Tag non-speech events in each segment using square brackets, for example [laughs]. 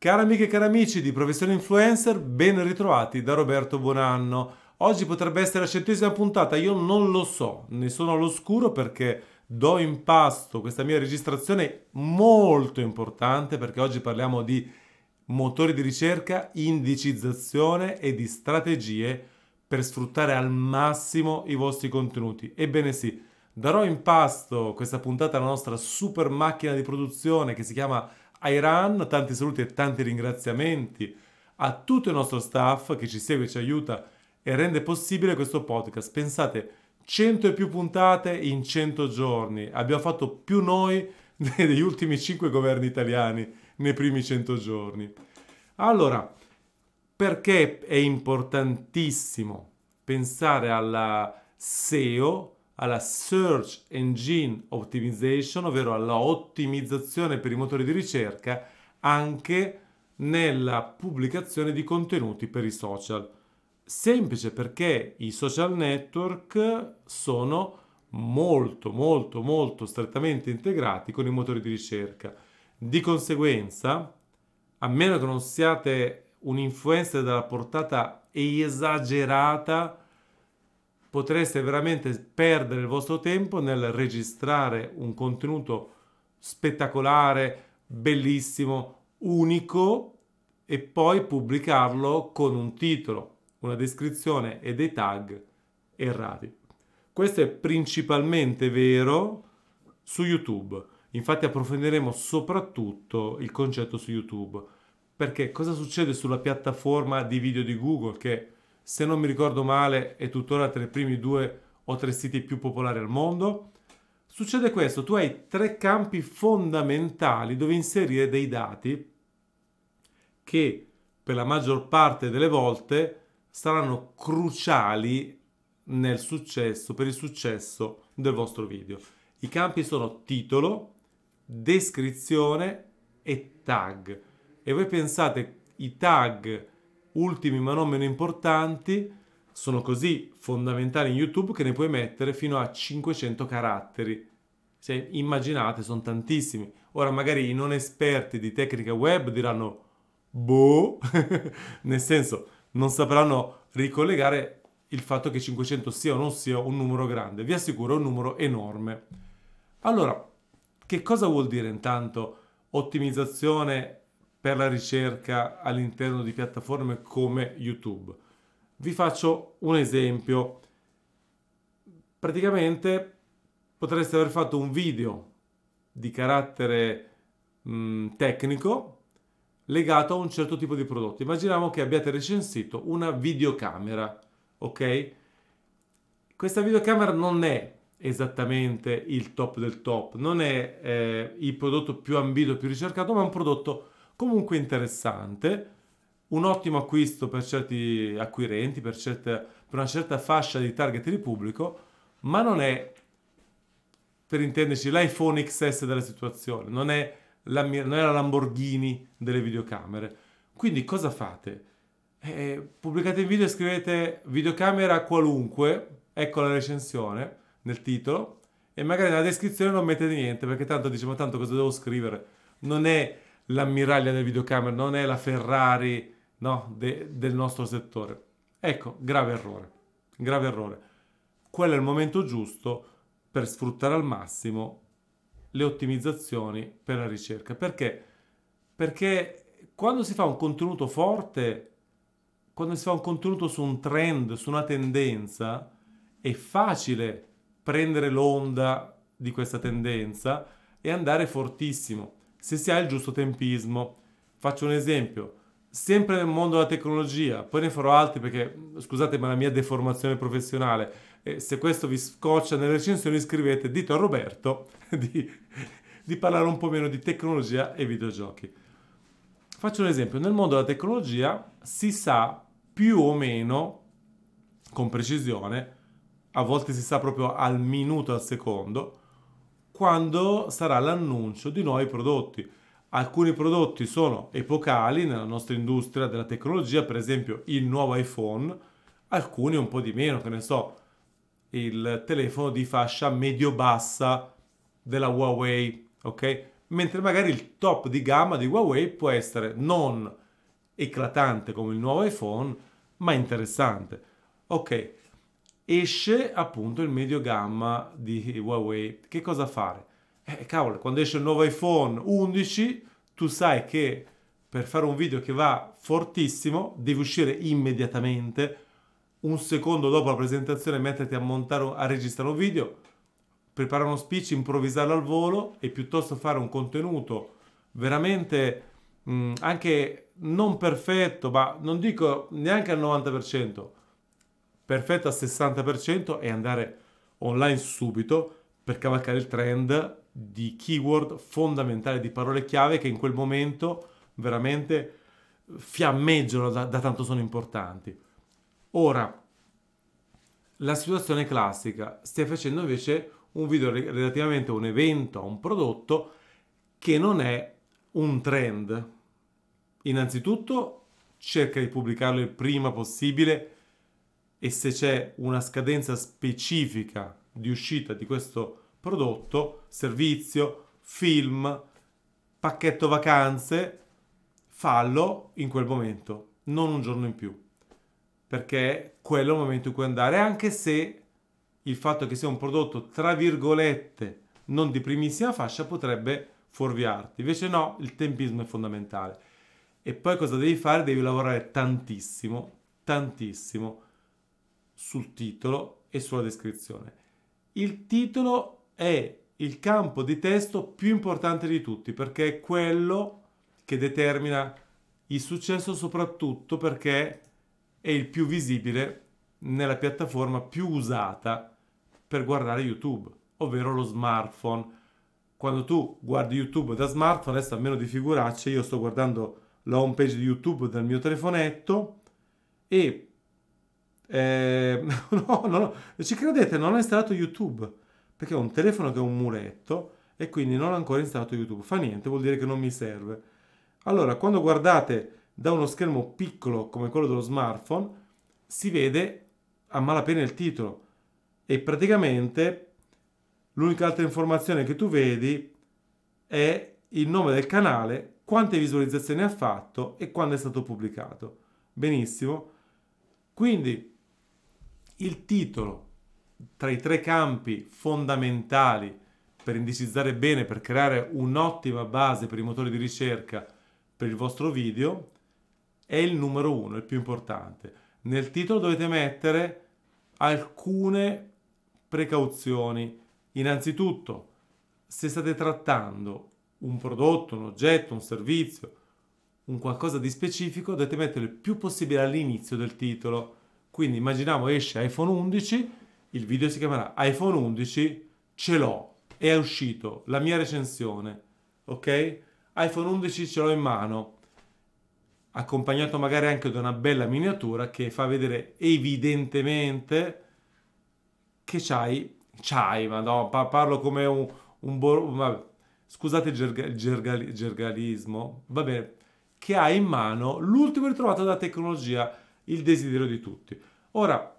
Cari amiche e cari amici di Professione Influencer, ben ritrovati da Roberto Buonanno. Oggi potrebbe essere la centesima puntata, io non lo so, ne sono all'oscuro perché do in pasto questa mia registrazione molto importante perché oggi parliamo di motori di ricerca, indicizzazione e di strategie per sfruttare al massimo i vostri contenuti. Ebbene sì, darò in pasto questa puntata alla nostra super macchina di produzione che si chiama Iran, tanti saluti e tanti ringraziamenti a tutto il nostro staff che ci segue, ci aiuta e rende possibile questo podcast. Pensate, 100 e più puntate in 100 giorni. Abbiamo fatto più noi [laughs] degli ultimi 5 governi italiani nei primi 100 giorni. Allora, perché è importantissimo pensare alla SEO alla Search Engine Optimization, ovvero alla ottimizzazione per i motori di ricerca, anche nella pubblicazione di contenuti per i social. Semplice perché i social network sono molto molto molto strettamente integrati con i motori di ricerca. Di conseguenza, a meno che non siate un influencer della portata esagerata, potreste veramente perdere il vostro tempo nel registrare un contenuto spettacolare, bellissimo, unico e poi pubblicarlo con un titolo, una descrizione e dei tag errati. Questo è principalmente vero su YouTube. Infatti approfondiremo soprattutto il concetto su YouTube. Perché cosa succede sulla piattaforma di video di Google che se non mi ricordo male, è tuttora tra i primi due o tre siti più popolari al mondo. Succede questo, tu hai tre campi fondamentali dove inserire dei dati che per la maggior parte delle volte saranno cruciali nel successo, per il successo del vostro video. I campi sono titolo, descrizione e tag. E voi pensate i tag ultimi ma non meno importanti, sono così fondamentali in YouTube che ne puoi mettere fino a 500 caratteri. Se immaginate, sono tantissimi. Ora magari i non esperti di tecnica web diranno boh, [laughs] nel senso non sapranno ricollegare il fatto che 500 sia o non sia un numero grande. Vi assicuro è un numero enorme. Allora, che cosa vuol dire intanto ottimizzazione per la ricerca all'interno di piattaforme come YouTube. Vi faccio un esempio. Praticamente potreste aver fatto un video di carattere mh, mm, tecnico legato a un certo tipo di prodotto. Immaginiamo che abbiate recensito una videocamera, ok? Questa videocamera non è esattamente il top del top, non è eh, il prodotto più ambito, più ricercato, ma è un prodotto comunque interessante, un ottimo acquisto per certi acquirenti, per, certe, per una certa fascia di target di pubblico, ma non è, per intenderci, l'iPhone XS della situazione, non è la, non è la Lamborghini delle videocamere. Quindi cosa fate? Eh, pubblicate il video e scrivete videocamera qualunque, ecco la recensione nel titolo, e magari nella descrizione non mettete niente, perché tanto diciamo tanto cosa devo scrivere. Non è l'ammiraglia del videocamera, non è la Ferrari no, de, del nostro settore. Ecco, grave errore, grave errore. Quello è il momento giusto per sfruttare al massimo le ottimizzazioni per la ricerca. Perché? Perché quando si fa un contenuto forte, quando si fa un contenuto su un trend, su una tendenza, è facile prendere l'onda di questa tendenza e andare fortissimo se si ha il giusto tempismo. Faccio un esempio, sempre nel mondo della tecnologia, poi ne farò altri perché, scusate, ma la mia deformazione professionale, eh, se questo vi scoccia nelle recensioni scrivete, dito a Roberto [laughs] di, di parlare un po' meno di tecnologia e videogiochi. Faccio un esempio, nel mondo della tecnologia si sa più o meno, con precisione, a volte si sa proprio al minuto, al secondo, quando sarà l'annuncio di nuovi prodotti. Alcuni prodotti sono epocali nella nostra industria della tecnologia, per esempio il nuovo iPhone, alcuni un po' di meno, che ne so, il telefono di fascia medio-bassa della Huawei, ok? mentre magari il top di gamma di Huawei può essere non eclatante come il nuovo iPhone, ma interessante. Ok, esce appunto il medio gamma di Huawei. Che cosa fare? Eh, cavolo, quando esce il nuovo iPhone 11, tu sai che per fare un video che va fortissimo, devi uscire immediatamente, un secondo dopo la presentazione, metterti a montare, a registrare un video, preparare uno speech, improvvisarlo al volo e piuttosto fare un contenuto veramente mh, anche non perfetto, ma non dico neanche al 90%, perfetto al 60% e andare online subito per cavalcare il trend di keyword fondamentali, di parole chiave che in quel momento veramente fiammeggiano da, da tanto sono importanti. Ora, la situazione classica, stai facendo invece un video relativamente a un evento, a un prodotto che non è un trend. Innanzitutto cerca di pubblicarlo il prima possibile e se c'è una scadenza specifica di uscita di questo prodotto, servizio, film, pacchetto vacanze, fallo in quel momento, non un giorno in più, perché quello è il momento in cui andare, anche se il fatto che sia un prodotto, tra virgolette, non di primissima fascia, potrebbe fuorviarti. Invece no, il tempismo è fondamentale. E poi cosa devi fare? Devi lavorare tantissimo, tantissimo sul titolo e sulla descrizione. Il titolo è il campo di testo più importante di tutti perché è quello che determina il successo soprattutto perché è il più visibile nella piattaforma più usata per guardare YouTube, ovvero lo smartphone. Quando tu guardi YouTube da smartphone, adesso a meno di figuracce, io sto guardando la home page di YouTube dal mio telefonetto e eh, [laughs] no, no, no, ci credete, non ho installato YouTube perché ho un telefono che è un muretto e quindi non ho ancora installato YouTube. Fa niente, vuol dire che non mi serve. Allora, quando guardate da uno schermo piccolo come quello dello smartphone, si vede a malapena il titolo e praticamente l'unica altra informazione che tu vedi è il nome del canale, quante visualizzazioni ha fatto e quando è stato pubblicato. Benissimo. Quindi il titolo tra i tre campi fondamentali per indicizzare bene, per creare un'ottima base per i motori di ricerca per il vostro video, è il numero uno, il più importante. Nel titolo dovete mettere alcune precauzioni. Innanzitutto, se state trattando un prodotto, un oggetto, un servizio, un qualcosa di specifico, dovete mettere il più possibile all'inizio del titolo. Quindi immaginiamo esce iPhone 11, il video si chiamerà iPhone 11, ce l'ho, è uscito, la mia recensione, ok? iPhone 11 ce l'ho in mano, accompagnato magari anche da una bella miniatura che fa vedere evidentemente che c'hai, c'hai, ma no, parlo come un, un, un scusate il, gerga, il gergali, gergalismo, va bene, che hai in mano l'ultimo ritrovato dalla tecnologia, il desiderio di tutti. Ora,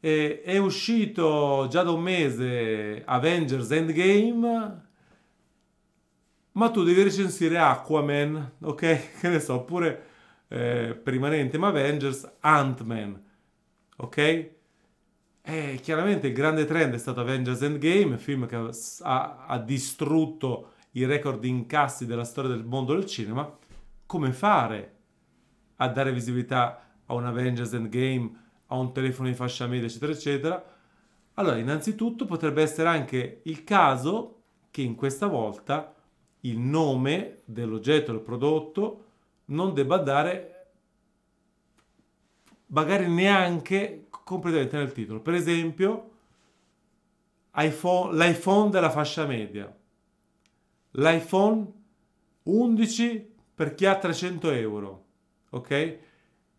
eh, è uscito già da un mese Avengers Endgame, ma tu devi recensire Aquaman, ok? [laughs] Che ne so, oppure eh, per rimanere in tema Avengers, Ant-Man, ok? Eh, chiaramente il grande trend è stato Avengers Endgame, film che ha, ha distrutto i record di incassi della storia del mondo del cinema. Come fare a dare visibilità a un Avengers Endgame, a un telefono di fascia media, eccetera, eccetera? Allora, innanzitutto potrebbe essere anche il caso che in questa volta il nome dell'oggetto, del prodotto, non debba dare magari neanche completamente nel titolo. Per esempio, iPhone, l'iPhone della fascia media, l'iPhone 11 per chi ha 300 euro, ok?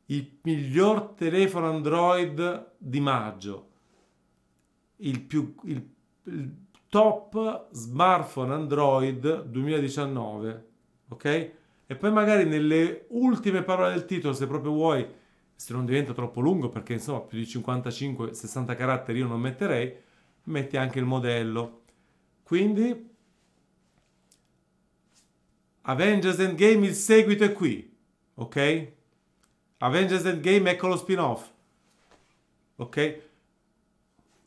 Il miglior telefono Android di maggio, il più, il, il top smartphone Android 2019, ok? E poi magari nelle ultime parole del titolo, se proprio vuoi, se non diventa troppo lungo, perché insomma più di 55-60 caratteri io non metterei, metti anche il modello. Quindi Avengers Endgame il seguito è qui, ok? Avengers Endgame ecco lo spin-off, ok?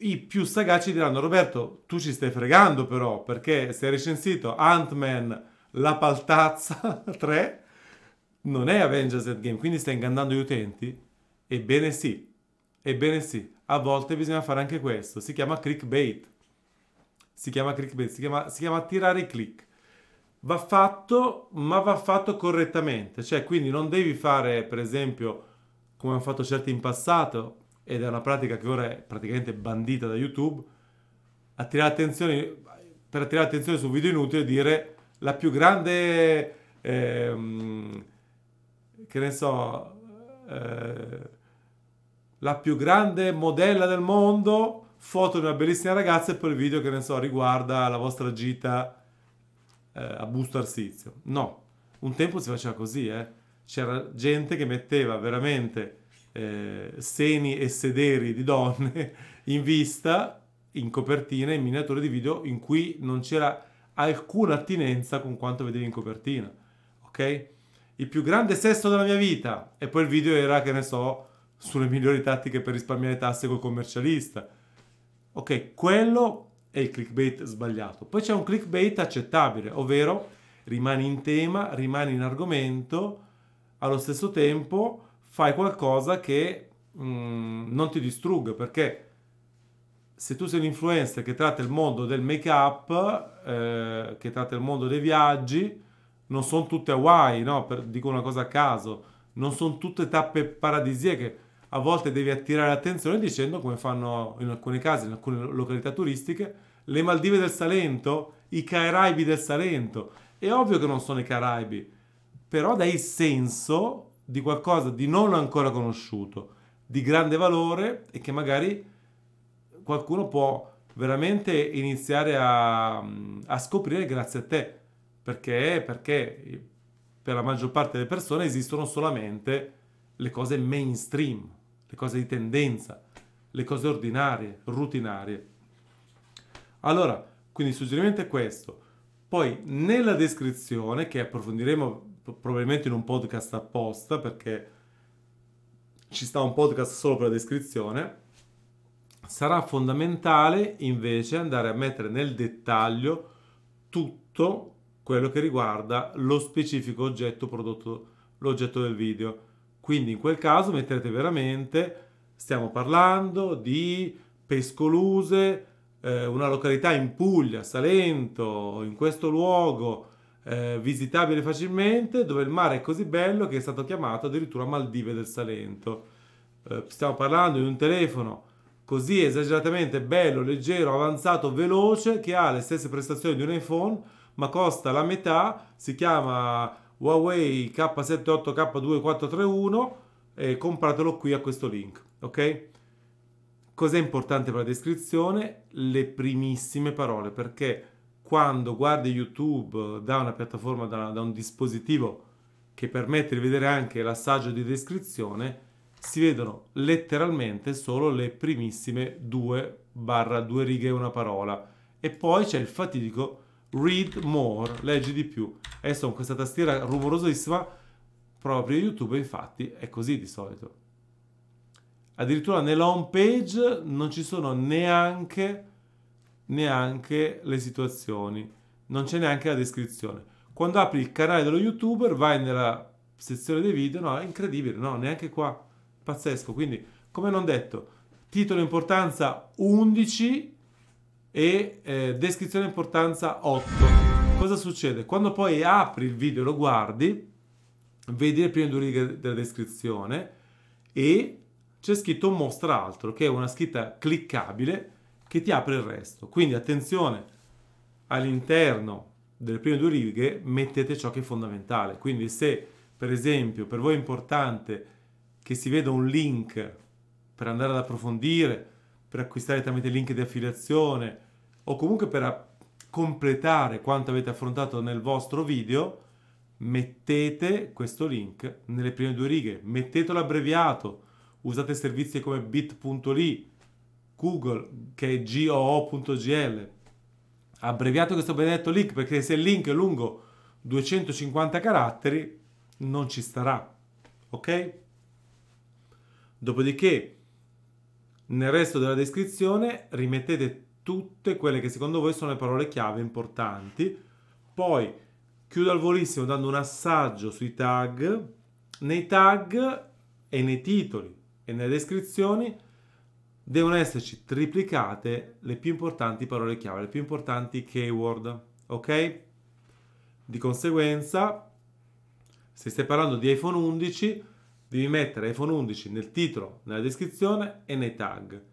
I più sagaci diranno Roberto, tu ci stai fregando però, perché se hai recensito Ant-Man la paltazza [laughs] 3 non è Avengers Endgame, quindi stai ingannando gli utenti? Ebbene sì, ebbene sì, a volte bisogna fare anche questo, si chiama clickbait, si chiama clickbait, si chiama, si chiama tirare i click. Va fatto, ma va fatto correttamente, cioè quindi non devi fare, per esempio, come hanno fatto certi in passato, ed è una pratica che ora è praticamente bandita da YouTube, attirare attenzione, per attirare attenzione su video inutili dire la più grande, ehm, che ne so, eh, la più grande modella del mondo, foto di una bellissima ragazza e poi il video che ne so riguarda la vostra gita eh, a Busto Arsizio. No, un tempo si faceva così, eh. C'era gente che metteva veramente eh, seni e sederi di donne [laughs] in vista, in copertina, in miniature di video in cui non c'era alcuna attinenza con quanto vedevi in copertina. Ok? Il più grande sesso della mia vita. E poi il video era, che ne so, sulle migliori tattiche per risparmiare tasse col commercialista. Ok, quello è il clickbait sbagliato. Poi c'è un clickbait accettabile, ovvero rimani in tema, rimani in argomento, allo stesso tempo fai qualcosa che mh, mm, non ti distrugga, perché se tu sei un influencer che tratta il mondo del make up, eh, che tratta il mondo dei viaggi, non sono tutte Hawaii, no? Per, dico una cosa a caso, non sono tutte tappe paradisiache. A volte devi attirare l'attenzione dicendo, come fanno in alcuni casi, in alcune località turistiche, le Maldive del Salento, i Caraibi del Salento. È ovvio che non sono i Caraibi, però dai il senso di qualcosa di non ancora conosciuto, di grande valore e che magari qualcuno può veramente iniziare a, a scoprire grazie a te. Perché? Perché per la maggior parte delle persone esistono solamente le cose mainstream, le cose di tendenza, le cose ordinarie, rutinarie. Allora, quindi il suggerimento è questo. Poi nella descrizione, che approfondiremo probabilmente in un podcast apposta perché ci sta un podcast solo per la descrizione, sarà fondamentale invece andare a mettere nel dettaglio tutto quello che riguarda lo specifico oggetto prodotto, l'oggetto del video. Quindi in quel caso metterete veramente, stiamo parlando di Pescoluse, eh, una località in Puglia, Salento, in questo luogo, eh, visitabile facilmente, dove il mare è così bello che è stato chiamato addirittura Maldive del Salento. Eh, stiamo parlando di un telefono così esageratamente bello, leggero, avanzato, veloce, che ha le stesse prestazioni di un iPhone, ma costa la metà, si chiama Huawei K78K2431 e compratelo qui a questo link, ok? Cos'è importante per la descrizione? Le primissime parole, perché quando guardi YouTube da una piattaforma, da, da un dispositivo che permette di vedere anche l'assaggio di descrizione, si vedono letteralmente solo le primissime due barra due righe e una parola. E poi c'è il fatidico read more, leggi di più. Adesso con questa tastiera rumorosissima, proprio YouTube infatti è così di solito. Addirittura nella home page non ci sono neanche neanche le situazioni, non c'è neanche la descrizione. Quando apri il canale dello youtuber, vai nella sezione dei video, no, è incredibile, no, neanche qua, pazzesco. Quindi, come non detto, titolo importanza 11 e eh, descrizione importanza 8. Cosa succede? Quando poi apri il video e lo guardi, vedi le prime due righe della descrizione e c'è scritto mostra altro, che è una scritta cliccabile che ti apre il resto. Quindi attenzione, all'interno delle prime due righe mettete ciò che è fondamentale. Quindi se per esempio per voi è importante che si veda un link per andare ad approfondire, per acquistare tramite link di affiliazione o comunque per completare quanto avete affrontato nel vostro video, mettete questo link nelle prime due righe, mettetelo abbreviato, usate servizi come bit.ly Google, che è goo.gl. Abbreviato questo benedetto link perché se il link è lungo 250 caratteri non ci starà, ok? Dopodiché, nel resto della descrizione rimettete tutte quelle che secondo voi sono le parole chiave importanti. Poi chiudo al volissimo dando un assaggio sui tag. Nei tag e nei titoli e nelle descrizioni devono esserci triplicate le più importanti parole chiave, le più importanti keyword, ok? Di conseguenza, se stai parlando di iPhone 11, devi mettere iPhone 11 nel titolo, nella descrizione e nei tag.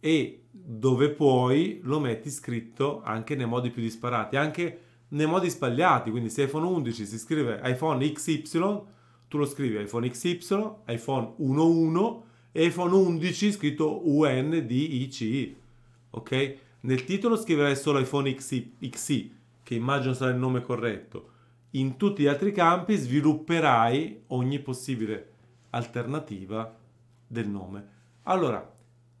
E dove puoi lo metti scritto anche nei modi più disparati, anche nei modi sbagliati. Quindi se iPhone 11 si scrive iPhone XY, tu lo scrivi iPhone XY, iPhone 11 e iPhone 11 scritto UNDICI. Ok? Nel titolo scriverai solo iPhone XI, XI, che immagino sarà il nome corretto. In tutti gli altri campi svilupperai ogni possibile alternativa del nome. Allora,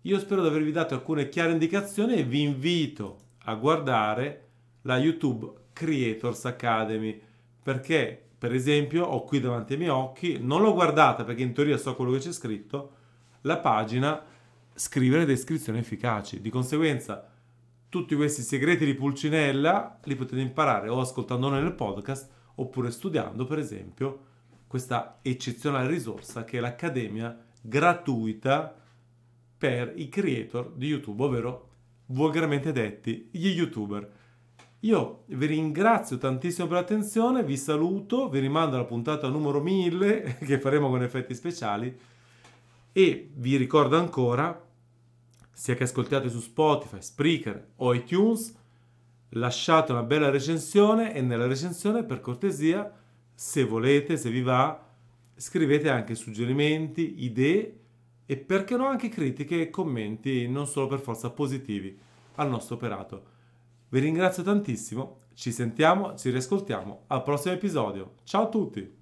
io spero di avervi dato alcune chiare indicazioni e vi invito a guardare la YouTube Creators Academy perché per esempio ho qui davanti ai miei occhi, non l'ho guardata perché in teoria so quello che c'è scritto, la pagina scrivere descrizioni efficaci. Di conseguenza tutti questi segreti di Pulcinella li potete imparare o ascoltandone nel podcast oppure studiando per esempio questa eccezionale risorsa che è l'Accademia gratuita per i creator di YouTube, ovvero volgarmente detti gli youtuber. Io vi ringrazio tantissimo per l'attenzione, vi saluto, vi rimando alla puntata numero 1000 [laughs] che faremo con effetti speciali e vi ricordo ancora, sia che ascoltiate su Spotify, Spreaker o iTunes, lasciate una bella recensione e nella recensione per cortesia, se volete, se vi va, scrivete anche suggerimenti, idee e perché no anche critiche e commenti, non solo per forza positivi al nostro operato. Vi ringrazio tantissimo, ci sentiamo, ci riascoltiamo al prossimo episodio. Ciao a tutti!